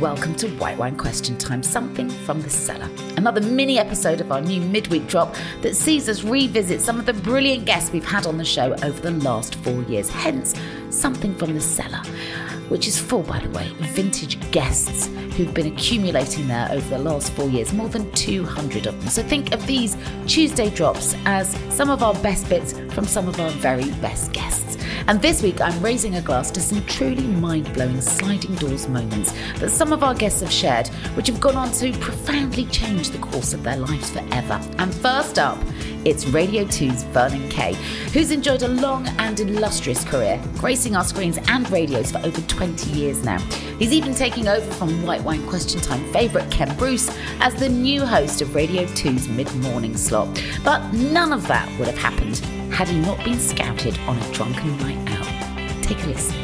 Welcome to White Wine Question Time, something from the cellar. Another mini episode of our new midweek drop that sees us revisit some of the brilliant guests we've had on the show over the last four years. Hence, something from the cellar, which is full, by the way, of vintage guests who've been accumulating there over the last four years, more than 200 of them. So think of these Tuesday drops as some of our best bits from some of our very best guests. And this week, I'm raising a glass to some truly mind blowing sliding doors moments that some of our guests have shared, which have gone on to profoundly change the course of their lives forever. And first up, it's Radio 2's Vernon Kay, who's enjoyed a long and illustrious career, gracing our screens and radios for over 20 years now. He's even taking over from White Wine Question Time favourite Ken Bruce as the new host of Radio 2's mid morning slot. But none of that would have happened had he not been scouted on a drunken night out. Take a listen.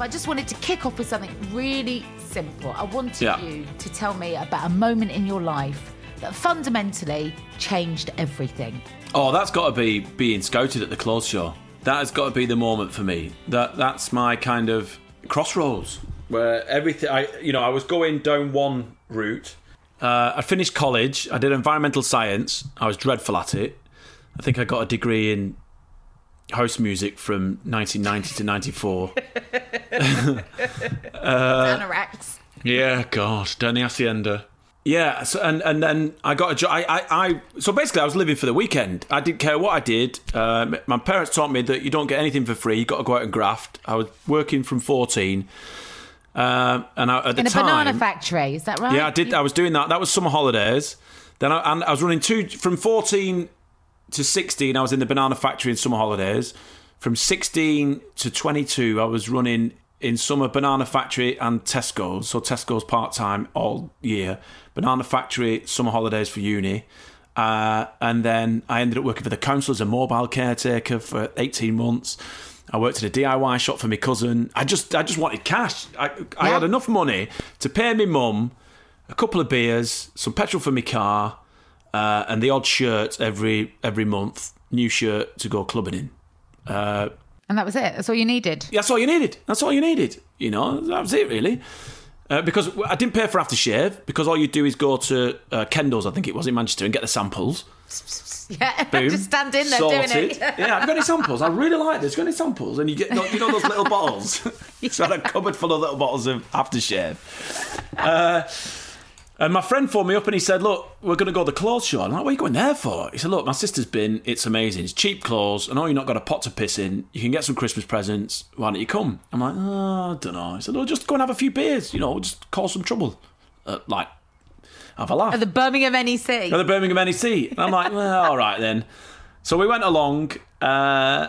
I just wanted to kick off with something really simple. I wanted Yeah. you to tell me about a moment in your life that fundamentally changed everything. Oh, that's got to be being scouted at the clothes show. That has got to be the moment for me. That that's my kind of crossroads where everything. I you know I was going down one route. Uh, I finished college. I did environmental science. I was dreadful at it. I think I got a degree in house music from 1990 to 94. Anoraks. Yeah, God, down the hacienda. Yeah, so, and and then I got a job. I, I, I so basically I was living for the weekend. I didn't care what I did. Um, my parents taught me that you don't get anything for free. You got to go out and graft. I was working from fourteen, um, and I, at the In a time, banana factory, is that right? yeah, I did. I was doing that. That was summer holidays. Then I, and I was running two from fourteen to sixteen. I was in the banana factory in summer holidays. From sixteen to twenty-two, I was running in summer banana factory and Tesco's. So Tesco's part time all year. Banana factory, summer holidays for uni. Uh, and then I ended up working for the council as a mobile caretaker for 18 months. I worked at a DIY shop for my cousin. I just, I just wanted cash. I, I had enough money to pay my mum a couple of beers, some petrol for my car, uh, and the odd shirt every every month. New shirt to go clubbing in. Uh, And that was it. That's all you needed. that's all you needed. That's all you needed. You know, that was it really. Uh, because I didn't pay for aftershave because all you do is go to uh, Kendals, I think it was in Manchester, and get the samples. Yeah, Boom. just stand in there Sorted. doing it. yeah, I've got any samples. I really like this. Got any samples? And you get, you know, those little bottles. it's got a cupboard full of little bottles of aftershave. Uh, and my friend phoned me up and he said, "Look, we're going to go to the clothes show." I'm like, "What are you going there for?" He said, "Look, my sister's been. It's amazing. It's cheap clothes. I know you've not got a pot to piss in. You can get some Christmas presents. Why don't you come?" I'm like, "Oh, I don't know." He said, "Oh, just go and have a few beers. You know, just cause some trouble. Uh, like, have a laugh." At the Birmingham NEC. at the Birmingham NEC. And I'm like, well, all right then. So we went along, uh,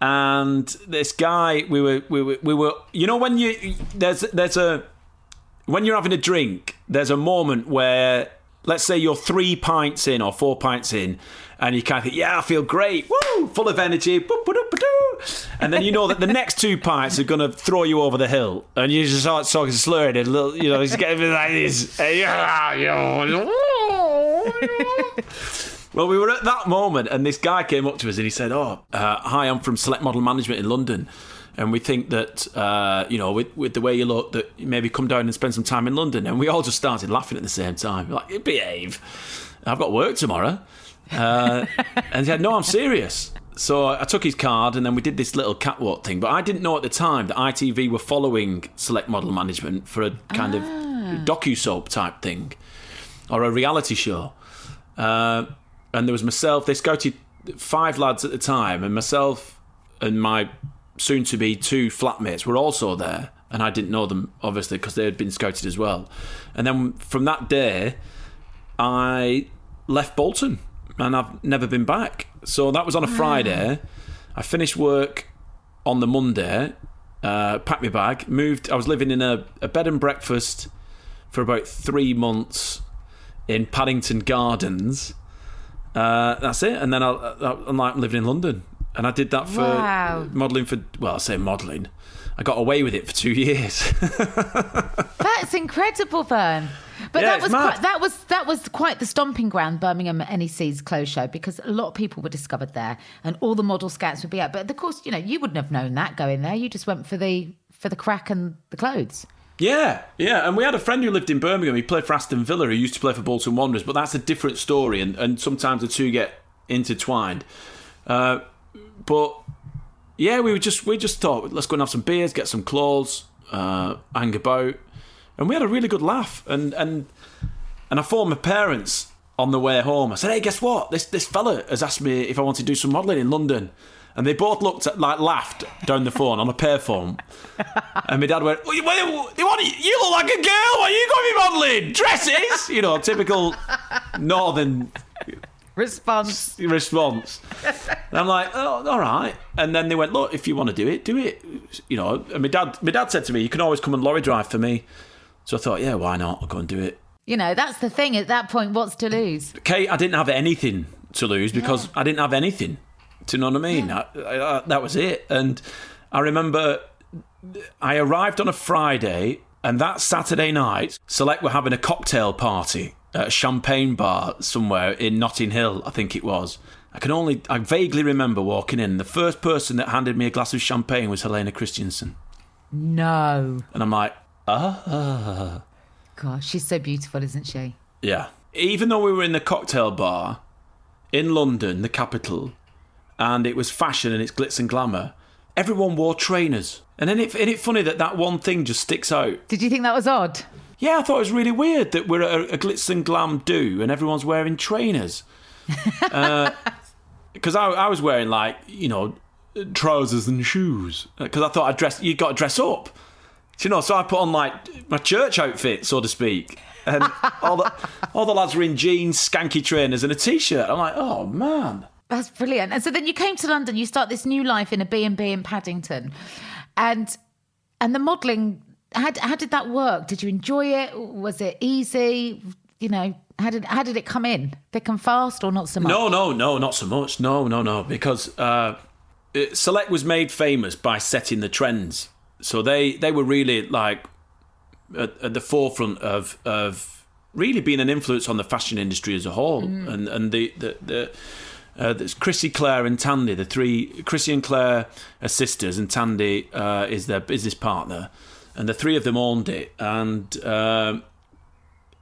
and this guy, we were, we were, we were, you know, when you there's there's a when you're having a drink, there's a moment where, let's say you're three pints in or four pints in, and you kind of think, yeah, I feel great, woo, full of energy, and then you know that the next two pints are going to throw you over the hill, and you just start talking slurred, and a little, you know, it's getting like this. Well, we were at that moment, and this guy came up to us and he said, "Oh, uh, hi, I'm from Select Model Management in London, and we think that uh, you know, with, with the way you look, that you maybe come down and spend some time in London." And we all just started laughing at the same time, like, "Behave! I've got work tomorrow." Uh, and he said, "No, I'm serious." So I took his card, and then we did this little catwalk thing. But I didn't know at the time that ITV were following Select Model Management for a kind of docu soap type thing, or a reality show. Uh, and there was myself. They scouted five lads at the time, and myself and my soon-to-be two flatmates were also there. And I didn't know them obviously because they had been scouted as well. And then from that day, I left Bolton, and I've never been back. So that was on a Friday. I finished work on the Monday. Uh, packed my bag, moved. I was living in a, a bed and breakfast for about three months in Paddington Gardens. Uh, that's it. And then I, I'm like I'm living in London, and I did that for Wow. modelling for. Well, I say modelling. I got away with it for two years. That's incredible, Vern. But Yeah, that was quite, that was that was quite the stomping ground, Birmingham NEC's clothes show, because a lot of people were discovered there, and all the model scouts would be out. But of course, you know, you wouldn't have known that going there. You just went for the for the crack and the clothes. Yeah, yeah, and we had a friend who lived in Birmingham. He played for Aston Villa. He used to play for Bolton Wanderers, but that's a different story, and, and sometimes the two get intertwined. Uh, but yeah, we were just we just thought let's go and have some beers, get some clothes, uh, hang about, and we had a really good laugh. And and and I phoned my parents on the way home. I said, "Hey, guess what? This this fella has asked me if I want to do some modelling in London." And they both looked at, like laughed down the phone on a pay phone. And my dad went, "What? what- what- You look like a girl. What are you going to be modelling? Dresses? You know, typical northern Response. response. And I'm like, oh, all right. And then they went, look, if you want to do it, do it. You know, and my dad, my dad said to me, you can always come and lorry drive for me. So I thought, yeah, why not? I'll go and do it. You know, that's the thing. At that point, what's to lose? Kate, I didn't have anything to lose because I didn't have anything. Do you know what I mean? I, I, I- that was it. And I remember I arrived on a Friday, and that Saturday night, Select were having a cocktail party at a champagne bar somewhere in Notting Hill, I think it was. I can only, I vaguely remember walking in. The first person that handed me a glass of champagne was Helena Christensen. No. And I'm like, ah. Gosh, she's so beautiful, isn't she? Yeah. Even though we were in the cocktail bar in London, the capital, and it was fashion and it's glitz and glamour, everyone wore trainers. And then it, isn't it funny that that one thing just sticks out? Did you think that was odd? Yeah, I thought it was really weird that we're at a, a glitz and glam do and everyone's wearing trainers. Because I, I was wearing like you know trousers and shoes because I thought I dress you got to dress up. Do you know? So I put on like my church outfit, so to speak, and all the all the lads were in jeans, skanky trainers, and a t-shirt. I'm like, oh man. That's brilliant. And so then you came to London. You start this new life in a B and B in Paddington, and and the modelling. How, how did that work? Did you enjoy it? Was it easy? You know, how did how did it come in? Thick and fast, or not so much? No, no, no, not so much. No, no, no, because uh, it- Select was made famous by setting the trends. So they they were really like at, at the forefront of of really being an influence on the fashion industry as a whole. And and the the. the uh, there's Chrissy, Claire, and Tandy. The three Chrissy and Claire are sisters, and Tandy uh, is their business partner, and the three of them owned it. And um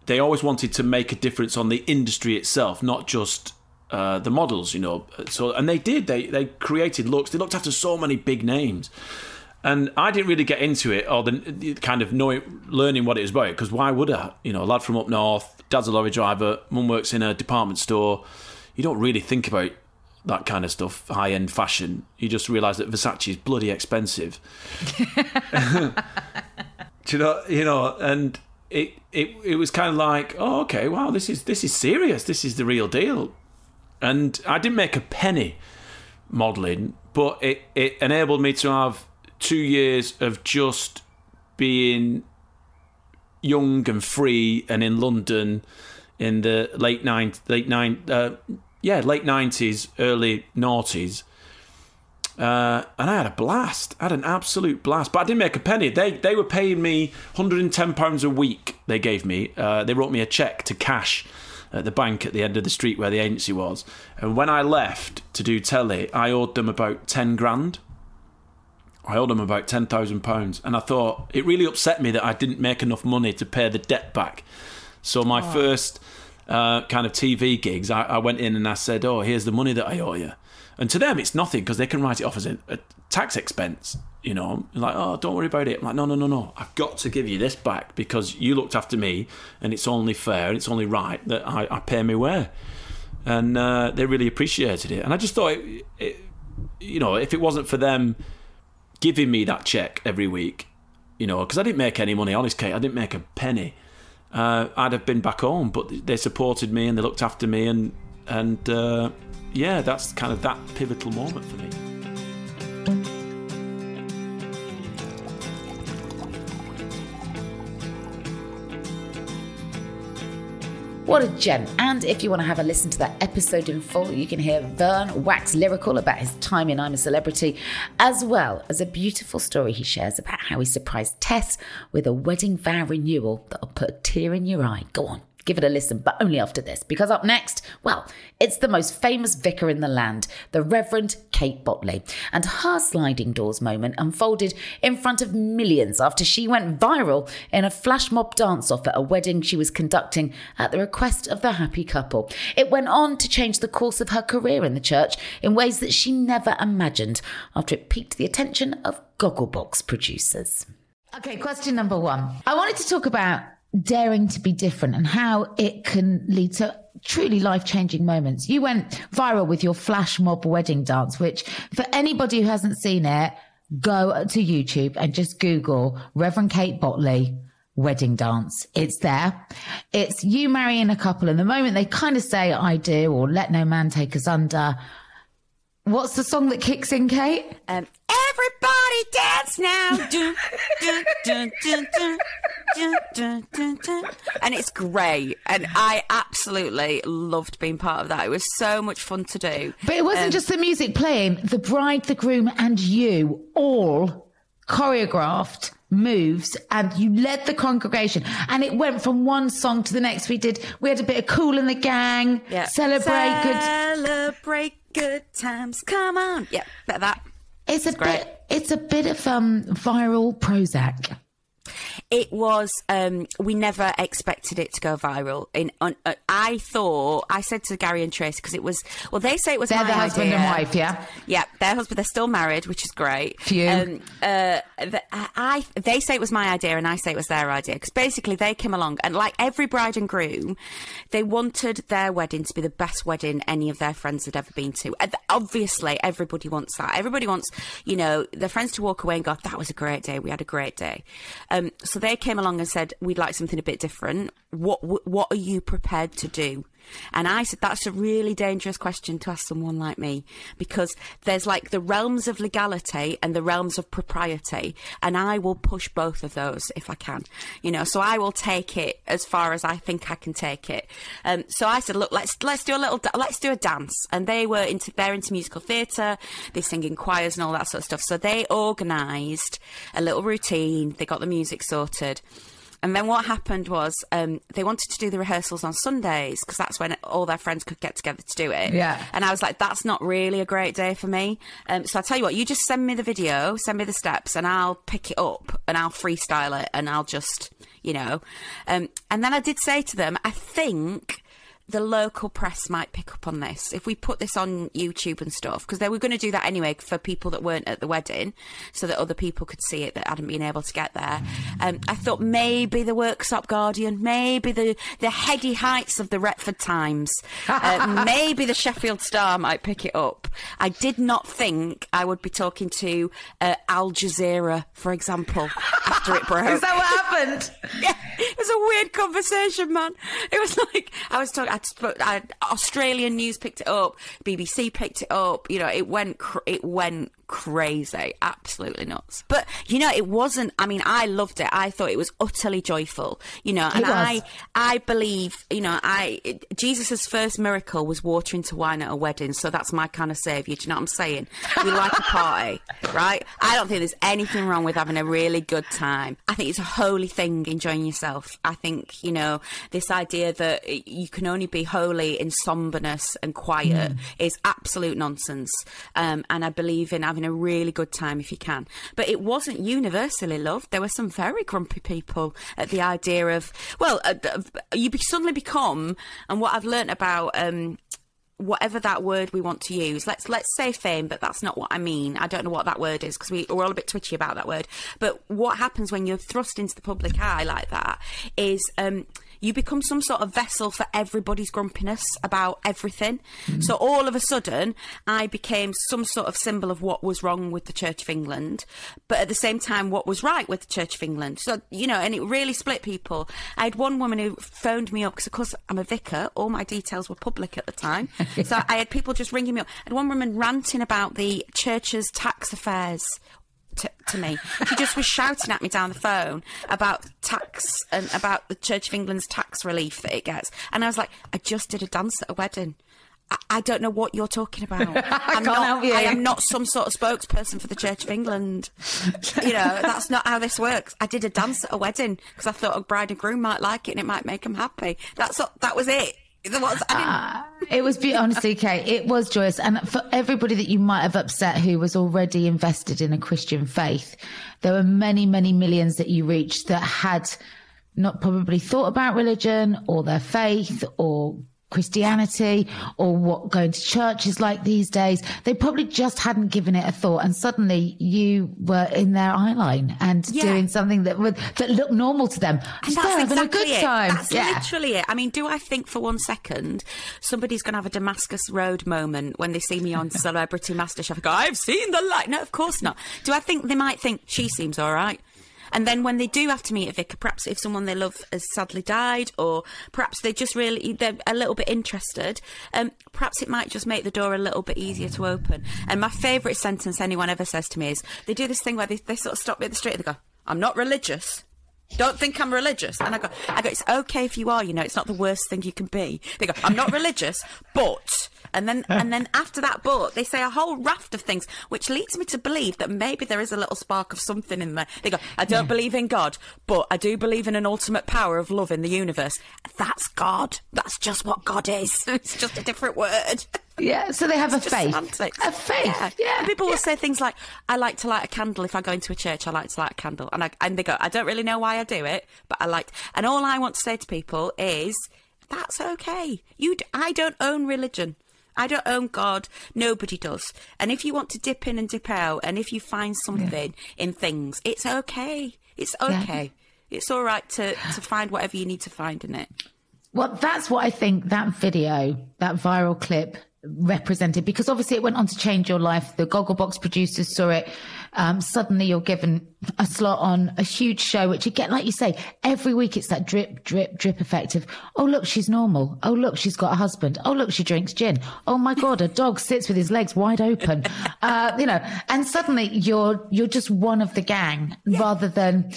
they always wanted to make a difference on the industry itself, not just uh, the models, you know. So and they did. They they created looks. They looked after so many big names. And I didn't really get into it or the, kind of knowing, learning what it was about because why would I? You know, a lad from up north, dad's a lorry driver, mum works in a department store. You don't really think about that kind of stuff, high end fashion. You just realise that Versace is bloody expensive. Do you know? You know, and it it it was kind of like, oh, okay, wow, this is this is serious. This is the real deal. And I didn't make a penny modelling, but it it enabled me to have two years of just being young and free and in London in the late nine late nine uh, yeah late nineties early noughties. Uh, and I had a blast. I had an absolute blast. But I didn't make a penny. They they were paying me 110 pounds a week. They gave me. Uh, they wrote me a check to cash at the bank at the end of the street where the agency was. And when I left to do telly, I owed them about 10 grand. I owed them about ten thousand pounds, and I thought it really upset me that I didn't make enough money to pay the debt back. So my oh. first uh, kind of TV gigs, I, I, went in and I said, "Oh, here's the money that I owe you," and to them it's nothing because they can write it off as a, a tax expense. You know, like, "Oh, don't worry about it." I'm like, "No, no, no, no. I've got to give you this back because you looked after me, and it's only fair and it's only right that I, I pay me where. And uh, they really appreciated it, and I just thought, it, it, you know, if it wasn't for them giving me that check every week, you know, because I didn't make any money, honest, Kate, I didn't make a penny. Uh, I'd have been back home, but they supported me and they looked after me, and and uh, yeah, that's kind of that pivotal moment for me. What a gem. And if you want to have a listen to that episode in full, you can hear Vern wax lyrical about his time in I'm a Celebrity, as well as a beautiful story he shares about how he surprised Tess with a wedding vow renewal that'll put a tear in your eye. Go on. Give it a listen, but only after this, because up next, well, it's the most famous vicar in the land, the Reverend Kate Bottley. And her sliding doors moment unfolded in front of millions after she went viral in a flash mob dance off at a wedding she was conducting at the request of the happy couple. It went on to change the course of her career in the church in ways that she never imagined after it piqued the attention of Gogglebox producers. Okay, question number one. I wanted to talk about daring to be different and how it can lead to truly life changing moments. You went viral with your flash mob wedding dance, which for anybody who hasn't seen it, go to YouTube and just Google Reverend Kate Bottley wedding dance. It's there. It's you marrying a couple. And the moment they kind of say, I do, or let no man take us under. What's the song that kicks in, Kate? Um, everybody dance now. do, do, do, do, do and it's great. And I absolutely loved being part of that. It was so much fun to do. But it wasn't um, just the music playing, the bride, the groom, and you all choreographed moves and you led the congregation and it went from one song to the next we did we had a bit of Kool and the Gang yeah. celebrate good celebrate good times come on yeah bit of that it's, it's a great. bit it's a bit of um viral prozac it was. Um, we never expected it to go viral. In uh, I thought I said to Gary and Trace because it was. Well, they say it was. They're the husband idea. and wife, yeah. Yeah, their husband. They're still married, which is great. Phew. Um, uh, the, I they say it was my idea, and I say it was their idea because basically they came along and like every bride and groom, they wanted their wedding to be the best wedding any of their friends had ever been to. Obviously, everybody wants that. Everybody wants, you know, their friends to walk away and go, "That was a great day. We had a great day." Um, so they came along and said, "We'd like something a bit different. What what are you prepared to do?" And I said, that's a really dangerous question to ask someone like me because there's like the realms of legality and the realms of propriety. And I will push both of those if I can, you know, so I will take it as far as I think I can take it. Um, so I said, look, let's, let's do a little, let's do a dance. And they were into, they're into musical theatre, they sing in choirs and all that sort of stuff. So they organised a little routine, they got the music sorted. And then what happened was um, they wanted to do the rehearsals on Sundays because that's when all their friends could get together to do it. Yeah. And I was like, that's not really a great day for me. Um, so I'll tell you what, you just send me the video, send me the steps, and I'll pick it up and I'll freestyle it and I'll just, you know. Um, and then I did say to them, I think the local press might pick up on this if we put this on YouTube and stuff because they were going to do that anyway for people that weren't at the wedding, so that other people could see it that hadn't been able to get there. Um, I thought maybe the Worksop Guardian, maybe the the heady heights of the Retford Times, uh, maybe the Sheffield Star might pick it up. I did not think I would be talking to uh, Al Jazeera, for example, after it broke. Is that what happened? yeah, it was a weird conversation, man. It was like I was talking. I, I Australian news picked it up, BBC picked it up. You know, it went. It went crazy, absolutely nuts. But you know, it wasn't. I mean, I loved it. I thought it was utterly joyful. You know, and I, I believe. You know, I Jesus's first miracle was water into wine at a wedding. So that's my kind of savior. Do you know what I'm saying? We like a party, right? I don't think there's anything wrong with having a really good time. I think it's a holy thing, enjoying yourself. I think you know this idea that you can only be holy in somberness and quiet mm. is absolute nonsense. Um, and I believe in having a really good time if you can. But it wasn't universally loved. There were some very grumpy people at the idea of, well, uh, you suddenly become, and what I've learnt about. Um, whatever that word we want to use. Let's let's say fame, but that's not what I mean. I don't know what that word is because we, we're all a bit twitchy about that word. But what happens when you're thrust into the public eye like that is um, you become some sort of vessel for everybody's grumpiness about everything. Mm. So all of a sudden, I became some sort of symbol of what was wrong with the Church of England, but at the same time, what was right with the Church of England. So, you know, and it really split people. I had one woman who phoned me up because, of course, I'm a vicar. All my details were public at the time. so I had people just ringing me up. And one woman ranting about the church's tax affairs to, to me. She just was shouting at me down the phone about tax and about the Church of England's tax relief that it gets. And I was like, I just did a dance at a wedding. I, don't know what you're talking about. I'm not, I am not some sort of spokesperson for the Church of England. you know, that's not how this works. I did a dance at a wedding because I thought a bride and groom might like it and it might make them happy. That's that was it. Was, uh, it was honestly, Kate. It was joyous, and for everybody that you might have upset who was already invested in a Christian faith, there were many, many millions that you reached that had not probably thought about religion or their faith or Christianity or what going to church is like these days. They probably just hadn't given it a thought, and suddenly you were in their eye line and yeah. doing something that would that looked normal to them. And that's having exactly a good it. time. That's yeah. literally it. I mean, do I think for one second somebody's going to have a Damascus Road moment when they see me on Celebrity MasterChef? Go, I've seen the light. No, of course not. Do I think they might think she seems all right? And then when they do have to meet a vicar, perhaps if someone they love has sadly died, or perhaps they just really they're a little bit interested, um, perhaps it might just make the door a little bit easier to open. And my favourite sentence anyone ever says to me is they do this thing where they, they sort of stop me at the street and they go, "I'm not religious." Don't think I'm religious. And I go, I go, it's okay if you are, you know, it's not the worst thing you can be. They go, I'm not religious, but and then and then after that book, they say a whole raft of things, which leads me to believe that maybe there is a little spark of something in there. They go, I don't yeah. believe in God, but I do believe in an ultimate power of love in the universe. That's God. That's just what God is. It's just a different word. Yeah, so they have it's a faith. Semantics. A faith. Yeah. yeah. And people yeah. will say things like, I like to light a candle if I go into a church, I like to light a candle. And I, and they go, I don't really know why I do it, but I like and all I want to say to people is that's okay. You I don't own religion. I don't own God. Nobody does. And if you want to dip in and dip out, and if you find something yeah. in things, it's okay. It's okay. It's all right to, to find whatever you need to find in it. Well, that's what I think that video, that viral clip represented because obviously it went on to change your life. The Gogglebox producers saw it. Um, suddenly you're given a slot on a huge show, which again, like you say, every week it's that drip, drip, drip effect of, oh, look, she's normal. Oh, look, she's got a husband. Oh, look, she drinks gin. Oh my God, a dog sits with his legs wide open. Uh, you know, and suddenly you're, you're just one of the gang yeah. rather than,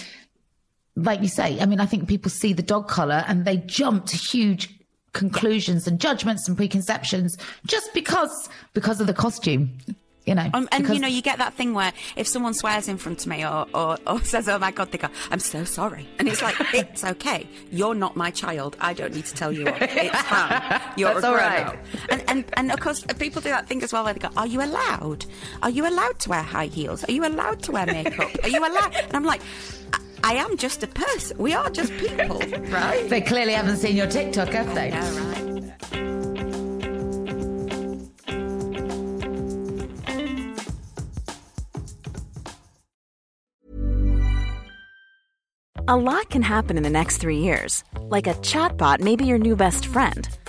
like you say, I mean, I think people see the dog collar and they jump to huge conclusions and judgments and preconceptions just because because of the costume you know um, and because... you know you get that thing where if someone swears in front of me or, or, or says oh my god they go i'm so sorry. And it's like it's okay. You're not my child. I don't need to tell you off. it's fine. You're That's a grown and, and and of course people do that thing as well where they go are you allowed? Are you allowed to wear high heels? Are you allowed to wear makeup? Are you allowed? And i'm like I am just a person. We are just people, right? They clearly haven't seen your TikTok, have they? Yeah, right? A lot can happen in the next three years. Like a chatbot may be your new best friend –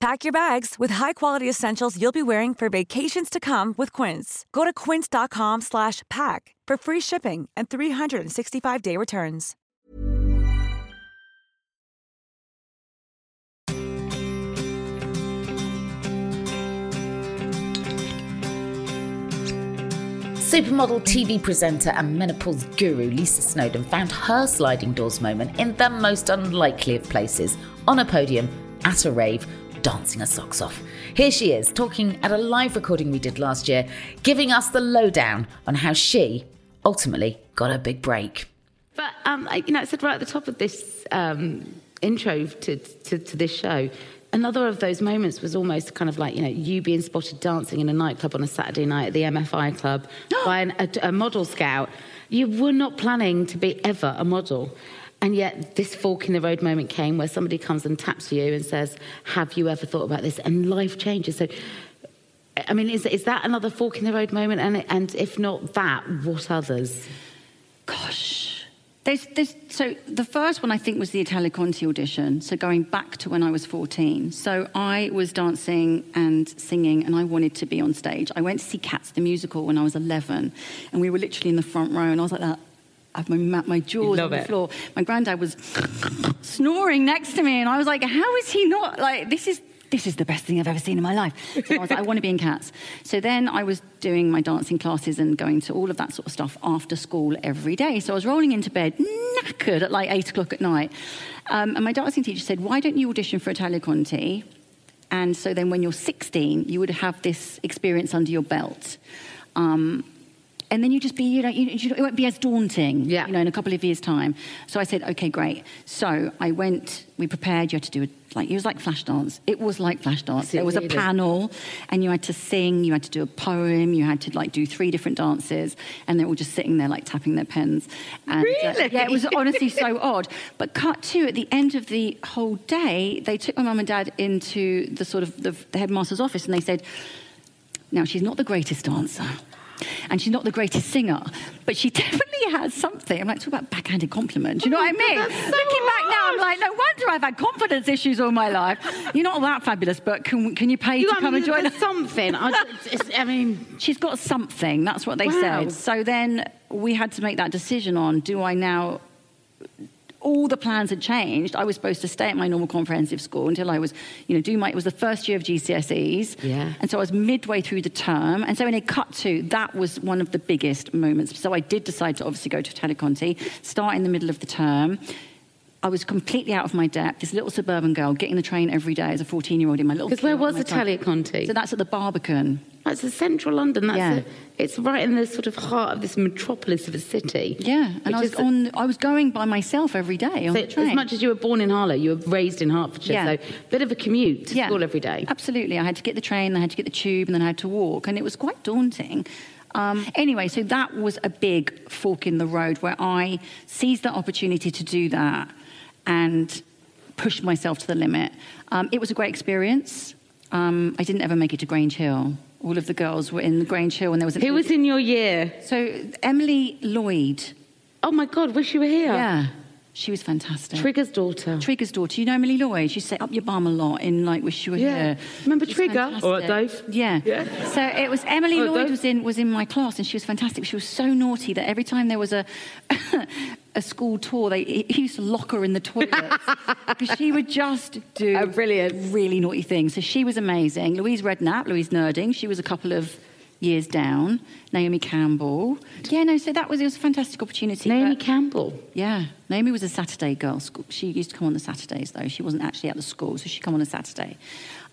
Pack your bags with high-quality essentials you'll be wearing for vacations to come with Quince. Go to quince.com slash pack for free shipping and 365-day returns. Supermodel TV presenter and menopause guru Lisa Snowdon found her sliding doors moment in the most unlikely of places on a podium at a rave, dancing her socks off. Here she is, talking at a live recording we did last year, giving us the lowdown on how she ultimately got her big break. But um, I, you know, I said right at the top of this um, intro to, to, to this show, another of those moments was almost kind of like you know you being spotted dancing in a nightclub on a Saturday night at the MFI club by an, a, a model scout. You were not planning to be ever a model. And yet, this fork in the road moment came where somebody comes and taps you and says, Have you ever thought about this? And life changes. So, I mean, is, is that another fork in the road moment? And, and if not that, what others? Gosh. There's, there's, so the first one I think was the Italia Conti audition. So going back to when I was 14. So I was dancing and singing, and I wanted to be on stage. I went to see Cats the musical when I was 11, and we were literally in the front row, and I was like that. I have my, my jaws on the it. floor. My granddad was snoring next to me, and I was like, "How is he not like this? Is this is the best thing I've ever seen in my life?" So I was like, "I want to be in Cats." So then I was doing my dancing classes and going to all of that sort of stuff after school every day. So I was rolling into bed knackered at like eight o'clock at night, um, and my dancing teacher said, "Why don't you audition for Italia Conti?" And so then when you're 16, you would have this experience under your belt. Um, and then you just be, you know, you, it won't be as daunting, Yeah. you know, in a couple of years' time. So I said, okay, great. So I went, we prepared, you had to do it, like, it was like flash dance. It was like flash dance. it was a panel, and you had to sing, you had to do a poem, you had to, like, do three different dances, and they're all just sitting there, like, tapping their pens. And, uh, Really? yeah, it was honestly so odd. But cut to, at the end of the whole day, they took my mum and dad into the sort of the, the headmaster's office, and they said, now, she's not the greatest dancer. And she's not the greatest singer, but she definitely has something. I'm like, talk about backhanded compliment. You know oh what I mean? Looking back now, I'm like, no wonder I've had confidence issues all my life. You're not that fabulous, but can, can you pay You to come and join us? something. I, I mean, She's got something. That's what they Wow. said. So then we had to make that decision on do I now. All the plans had changed. I was supposed to stay at my normal comprehensive school until I was, you know, do my. It was the first year of GCSEs, Yeah. and so I was midway through the term. And so when it cut to, that was one of the biggest moments. So I did decide to obviously go to Italia Conti, start in the middle of the term. I was completely out of my depth. This little suburban girl getting the train every day as a 14-year-old in my little. because where was. Italia Conti? So that's at the Barbican. That's in central London. That's Yeah. a, it's right in the sort of heart of this metropolis of a city. Yeah, and I was on. I was going by myself every day on So the train. as much as you were born in Harlow, you were raised in Hertfordshire. Yeah. So bit of a commute to school every day. Absolutely, I had to get the train, I had to get the tube, and then I had to walk, and it was quite daunting. Um, anyway, so that was a big fork in the road where I seized that opportunity to do that and pushed myself to the limit. Um, it was a great experience. Um, I didn't ever make it to Grange Hill. All of the girls were in Grange Hill, and there was an Who was in your year? so Emily Lloyd Oh my God, wish you were here. Yeah. She was fantastic. Trigger's daughter. Trigger's daughter. You know Emily Lloyd? She set up your bum a lot in like Wish You Were Yeah. Here. Remember She's Trigger? fantastic. All right, Dave? Yeah. Yeah. So it was Emily All right, Lloyd Dave? was in was in my class and she was fantastic. She was so naughty that every time there was a a school tour, they he used to lock her in the toilet because she would just do Oh, brilliant. really naughty things. So she was amazing. Louise Redknapp, Louise Nurding, she was a couple of years down. Naomi Campbell. Yeah, no, so that was it was a fantastic opportunity. Naomi but- Campbell. yeah, Naomi was a Saturday girl. She used to come on the Saturdays, though. She wasn't actually at the school, so she'd come on a Saturday.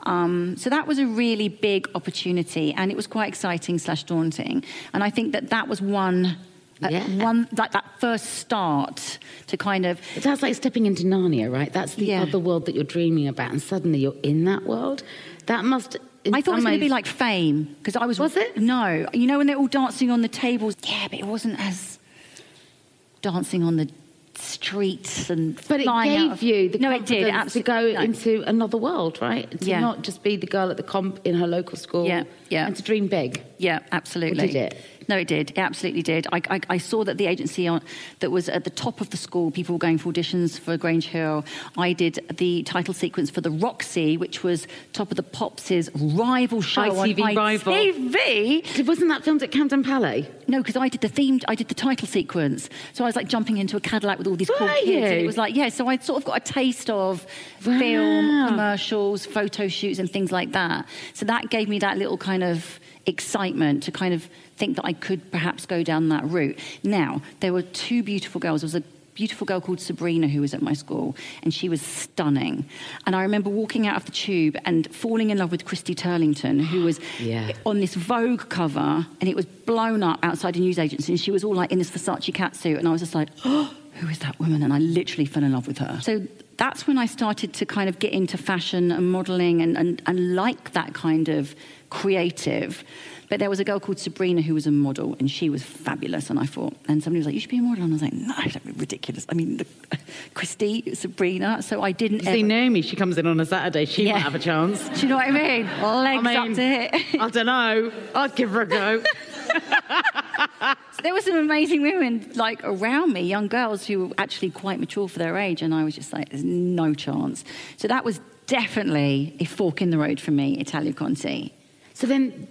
Um, so that was a really big opportunity, and it was quite exciting slash daunting. And I think that that was one, uh, Yeah. one like that first start to kind of But that's like stepping into Narnia, right? That's the Yeah. other world that you're dreaming about, and suddenly you're in that world. That must. I thought it was going to be like Fame because I was. Was it? No, you know when they're all dancing on the tables. Yeah, but it wasn't as dancing on the streets and. But it flying out gave of- you the no, it did confidence to absolutely go no. into another world, right? To Yeah. not just be the girl at the comp in her local school. Yeah, yeah. And to dream big. Yeah, absolutely. Did it? No, it did. It absolutely did. I, I, I saw that the agency on, that was at the top of the school, people were going for auditions for Grange Hill. I did the title sequence for the Roxy, which was top of the Pops' rival show ITV on rival. ITV. Wasn't that filmed at Camden Palais? No, because I did the themed, I did the title sequence. So I was like jumping into a Cadillac with all these cool Were kids. And it was like, yeah, so I'd sort of got a taste of Wow. film, commercials, photo shoots, and things like that. So that gave me that little kind of excitement to kind of think that I could perhaps go down that route. Now, there were two beautiful girls. There was a beautiful girl called Sabrina who was at my school, and she was stunning. And I remember walking out of the tube and falling in love with Christy Turlington, who was Yeah. on this Vogue cover, and it was blown up outside a news agency, and she was all like in this Versace catsuit, and I was just like, oh, who is that woman? And I literally fell in love with her. So that's when I started to kind of get into fashion and modelling and, and, and like that kind of creative. But there was a girl called Sabrina who was a model, and she was fabulous. And I thought, and somebody was like, "You should be a model," and I was like, "No, that'd be ridiculous." I mean, the, Christy, Sabrina. So I didn't. You see ever- Naomi, she comes in on a Saturday, she Yeah. might have a chance. Do you know what I mean? Legs I up to hit. I don't know. I'd give her a go. So there were some amazing women like around me, young girls who were actually quite mature for their age, and I was just like, "There's no chance." So that was definitely a fork in the road for me, Italia Conti. so then,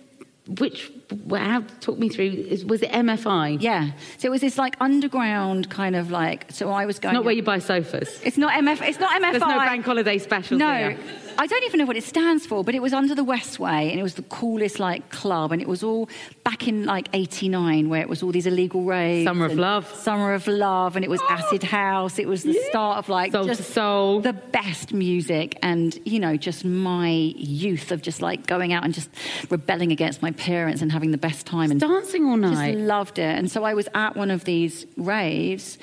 which, how, talk me through, was it MFI? Yeah. So it was this like underground kind of like. So I was going. Not where you buy sofas. It's not MF. It's not MFI. There's no bank holiday specials No, here. I don't even know what it stands for, but it was under the Westway, and it was the coolest like club, and it was all back in like '89, where it was all these illegal raves. Summer of Love. Summer of Love, and it was Acid House. It was the start of like Soul to just Soul. the best music, and you know, just my youth of just like going out and just rebelling against my parents and having the best time and Dancing all night. just loved it. And so I was at one of these raves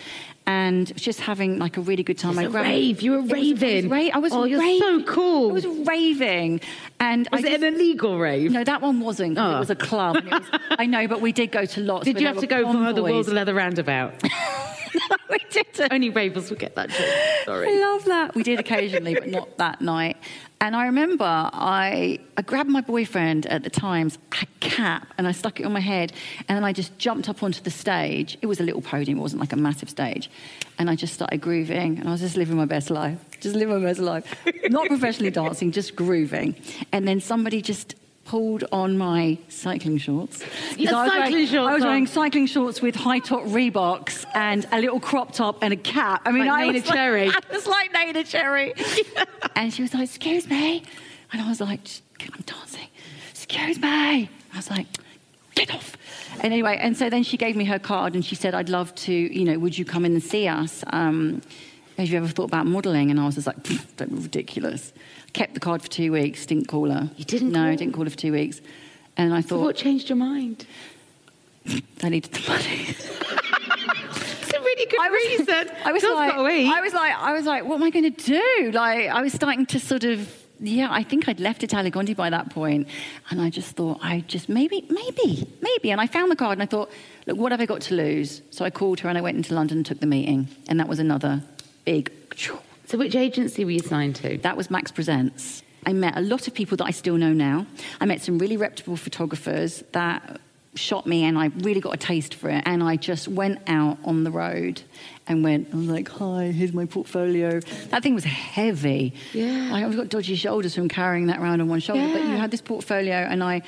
and just having like a really good time. It's rave. You were It was- I was raving. ra- I was Oh, you're raving. so cool. I was raving. And Was I it just- an illegal rave? No, that one wasn't. Oh. It was a club. was- I know, but we did go to lots. Did you have to go via the convoys. World's Leather Roundabout? no, we didn't. Only ravers will get that joke. Sorry. I love that. We did occasionally, but not that night. And I remember I, I grabbed my boyfriend at the time's a cap and I stuck it on my head. And then I just jumped up onto the stage. It was a little podium, it wasn't like a massive stage. And I just started grooving. And I was just living my best life. Just living my best life. Not professionally dancing, just grooving. And then somebody just pulled on my cycling shorts. You had I was cycling wearing, shorts I was wearing cycling shorts with high top Reeboks and a little crop top and a cap. I mean, Like I Neneh was like- Cherry. I was like Neneh Cherry. and she was like, excuse me. And I was like, I'm dancing. Excuse me. I was like, get off. And anyway, and so then she gave me her card and she said, I'd love to, you know, would you come in and see us? Um, have you ever thought about modelling? And I was just like, "Pfft, don't be ridiculous. Kept the card for two weeks, didn't call her. You didn't No, call I didn't call her for two weeks. And I So thought, what changed your mind? I needed the money. It's a really good I was, reason. I was like. I was like, I was like, what am I going to do? Like, I was starting to sort of, yeah, I think I'd left Italia Conti by that point. point, and I just thought, I just maybe, maybe, maybe, and I found the card, and I thought, look, what have I got to lose? So I called her, and I went into London and took the meeting, and that was another big. So which agency were you signed to? That was Max Presents. I met a lot of people that I still know now. I met some really reputable photographers that shot me and I really got a taste for it. And I just went out on the road and went, I was like, hi, here's my portfolio. That thing was heavy. Yeah. I, I've got dodgy shoulders from carrying that around on one shoulder. But you had this portfolio and I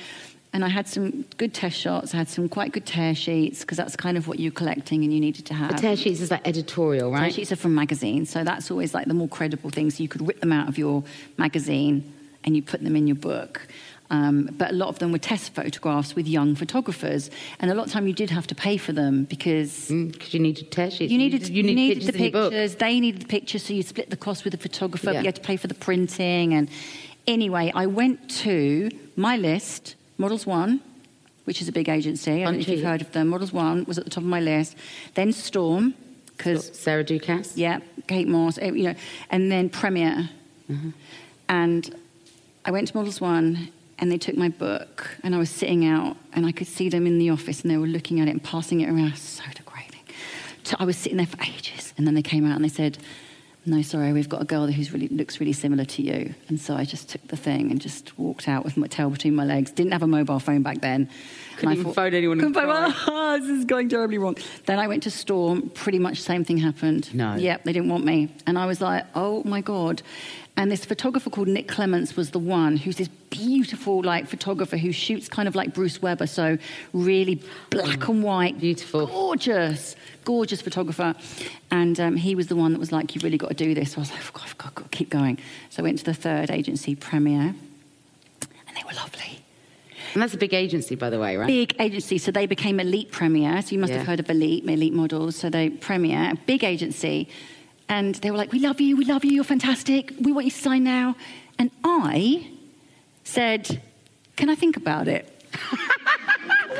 and I had some good test shots. I had some quite good tear sheets because that's kind of what you're collecting and you needed to have. The tear sheets is like editorial, right? Tear sheets are from magazines, so that's always like the more credible things. You could rip them out of your magazine and you put them in your book. Um, but a lot of them were test photographs with young photographers, and a lot of time you did have to pay for them because Because you needed tear sheets. you needed you need needed pictures the in your book. pictures. They needed the pictures, so you split the cost with the photographer. But Yeah. you had to pay for the printing. And anyway, I went to my list, Models One, which is a big agency. I don't know if you've heard of them. Models One was at the top of my list. Then Storm, because Sarah Doukas. yeah, Kate Moss, eh, you know, and then Premier. Mm-hmm. And I went to Models One and they took my book and I was sitting out and I could see them in the office and they were looking at it and passing it around. So degrading. So I was sitting there for ages and then they came out and they said, no, sorry, we've got a girl who really looks really similar to you. And so I just took the thing and just walked out with my tail between my legs. Didn't have a mobile phone back then. Couldn't even phone anyone Couldn't phone, cry. "Ah, this is going terribly wrong. Then I went to Storm. Pretty much same thing happened. No. Yep, they didn't want me. And I was like, oh my God. And this photographer called Nick Clements was the one who's this beautiful like photographer who shoots kind of like Bruce Weber, so really black and white, Beautiful. gorgeous, gorgeous photographer. And um, he was the one that was like, "You've really got to do this." So I was like, "Oh, I've got, got to keep going." So I went to the third agency Premier, and they were lovely. And that's a big agency, by the way, right? Big agency, so they became Elite Premier. So you must Yeah. have heard of Elite, Elite Models. So they Premier, a big agency, and they were like, "We love you, we love you, you're fantastic. We want you to sign now." And I said, "Can I think about it?"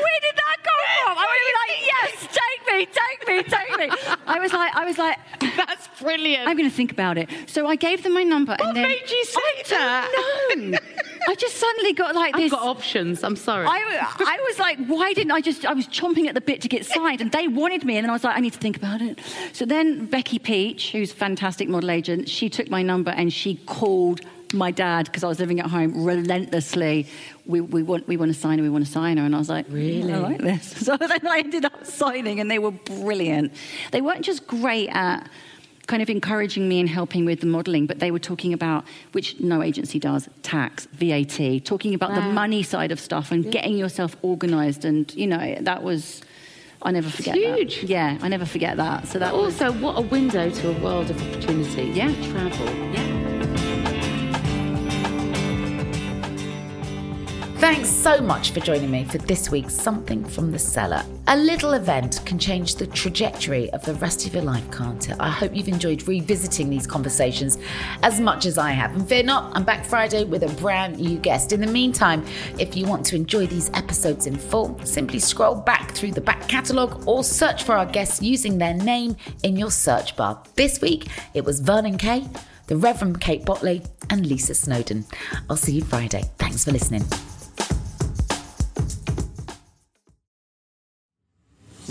Where did that come from? I would be like, "Yes, me, take me, take me." I was like, I was like, That's brilliant. I'm going to think about it. So I gave them my number, what and then made you say that? no, I just suddenly got like this. I've got options. I'm sorry. I, I was like, why didn't I just? I was chomping at the bit to get signed, and they wanted me, and then I was like, I need to think about it. So then Becky Peach, who's a fantastic model agent, she took my number and she called my dad because I was living at home relentlessly. We, we want we want to sign her, we want to sign her, and I was like, really, I like this. So then I ended up signing, and they were brilliant. They weren't just great at kind of encouraging me and helping with the modelling, but they were talking about, which no agency does, tax, VAT, talking about the money side of stuff and getting yourself organised. And, you know, that was, I never forget huge. that. Yeah, I never forget that. So that But was, also, what a window to a world of opportunity. Yeah. Travel. yeah. Thanks so much for joining me for this week's Something from the Cellar. A little event can change the trajectory of the rest of your life, can't it? I hope you've enjoyed revisiting these conversations as much as I have. And fear not, I'm back Friday with a brand new guest. In the meantime, if you want to enjoy these episodes in full, simply scroll back through the back catalogue or search for our guests using their name in your search bar. This week, it was Vernon Kay, the Reverend Kate Bottley, and Lisa Snowdon. I'll see you Friday. Thanks for listening.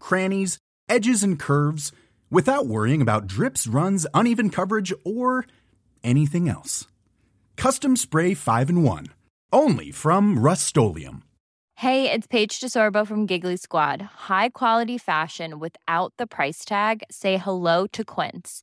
crannies, edges, and curves without worrying about drips, runs, uneven coverage, or anything else. Custom Spray 5 in 1. Only from Rust Hey, it's Paige DeSorbo from Giggly Squad. High quality fashion without the price tag. Say hello to Quince.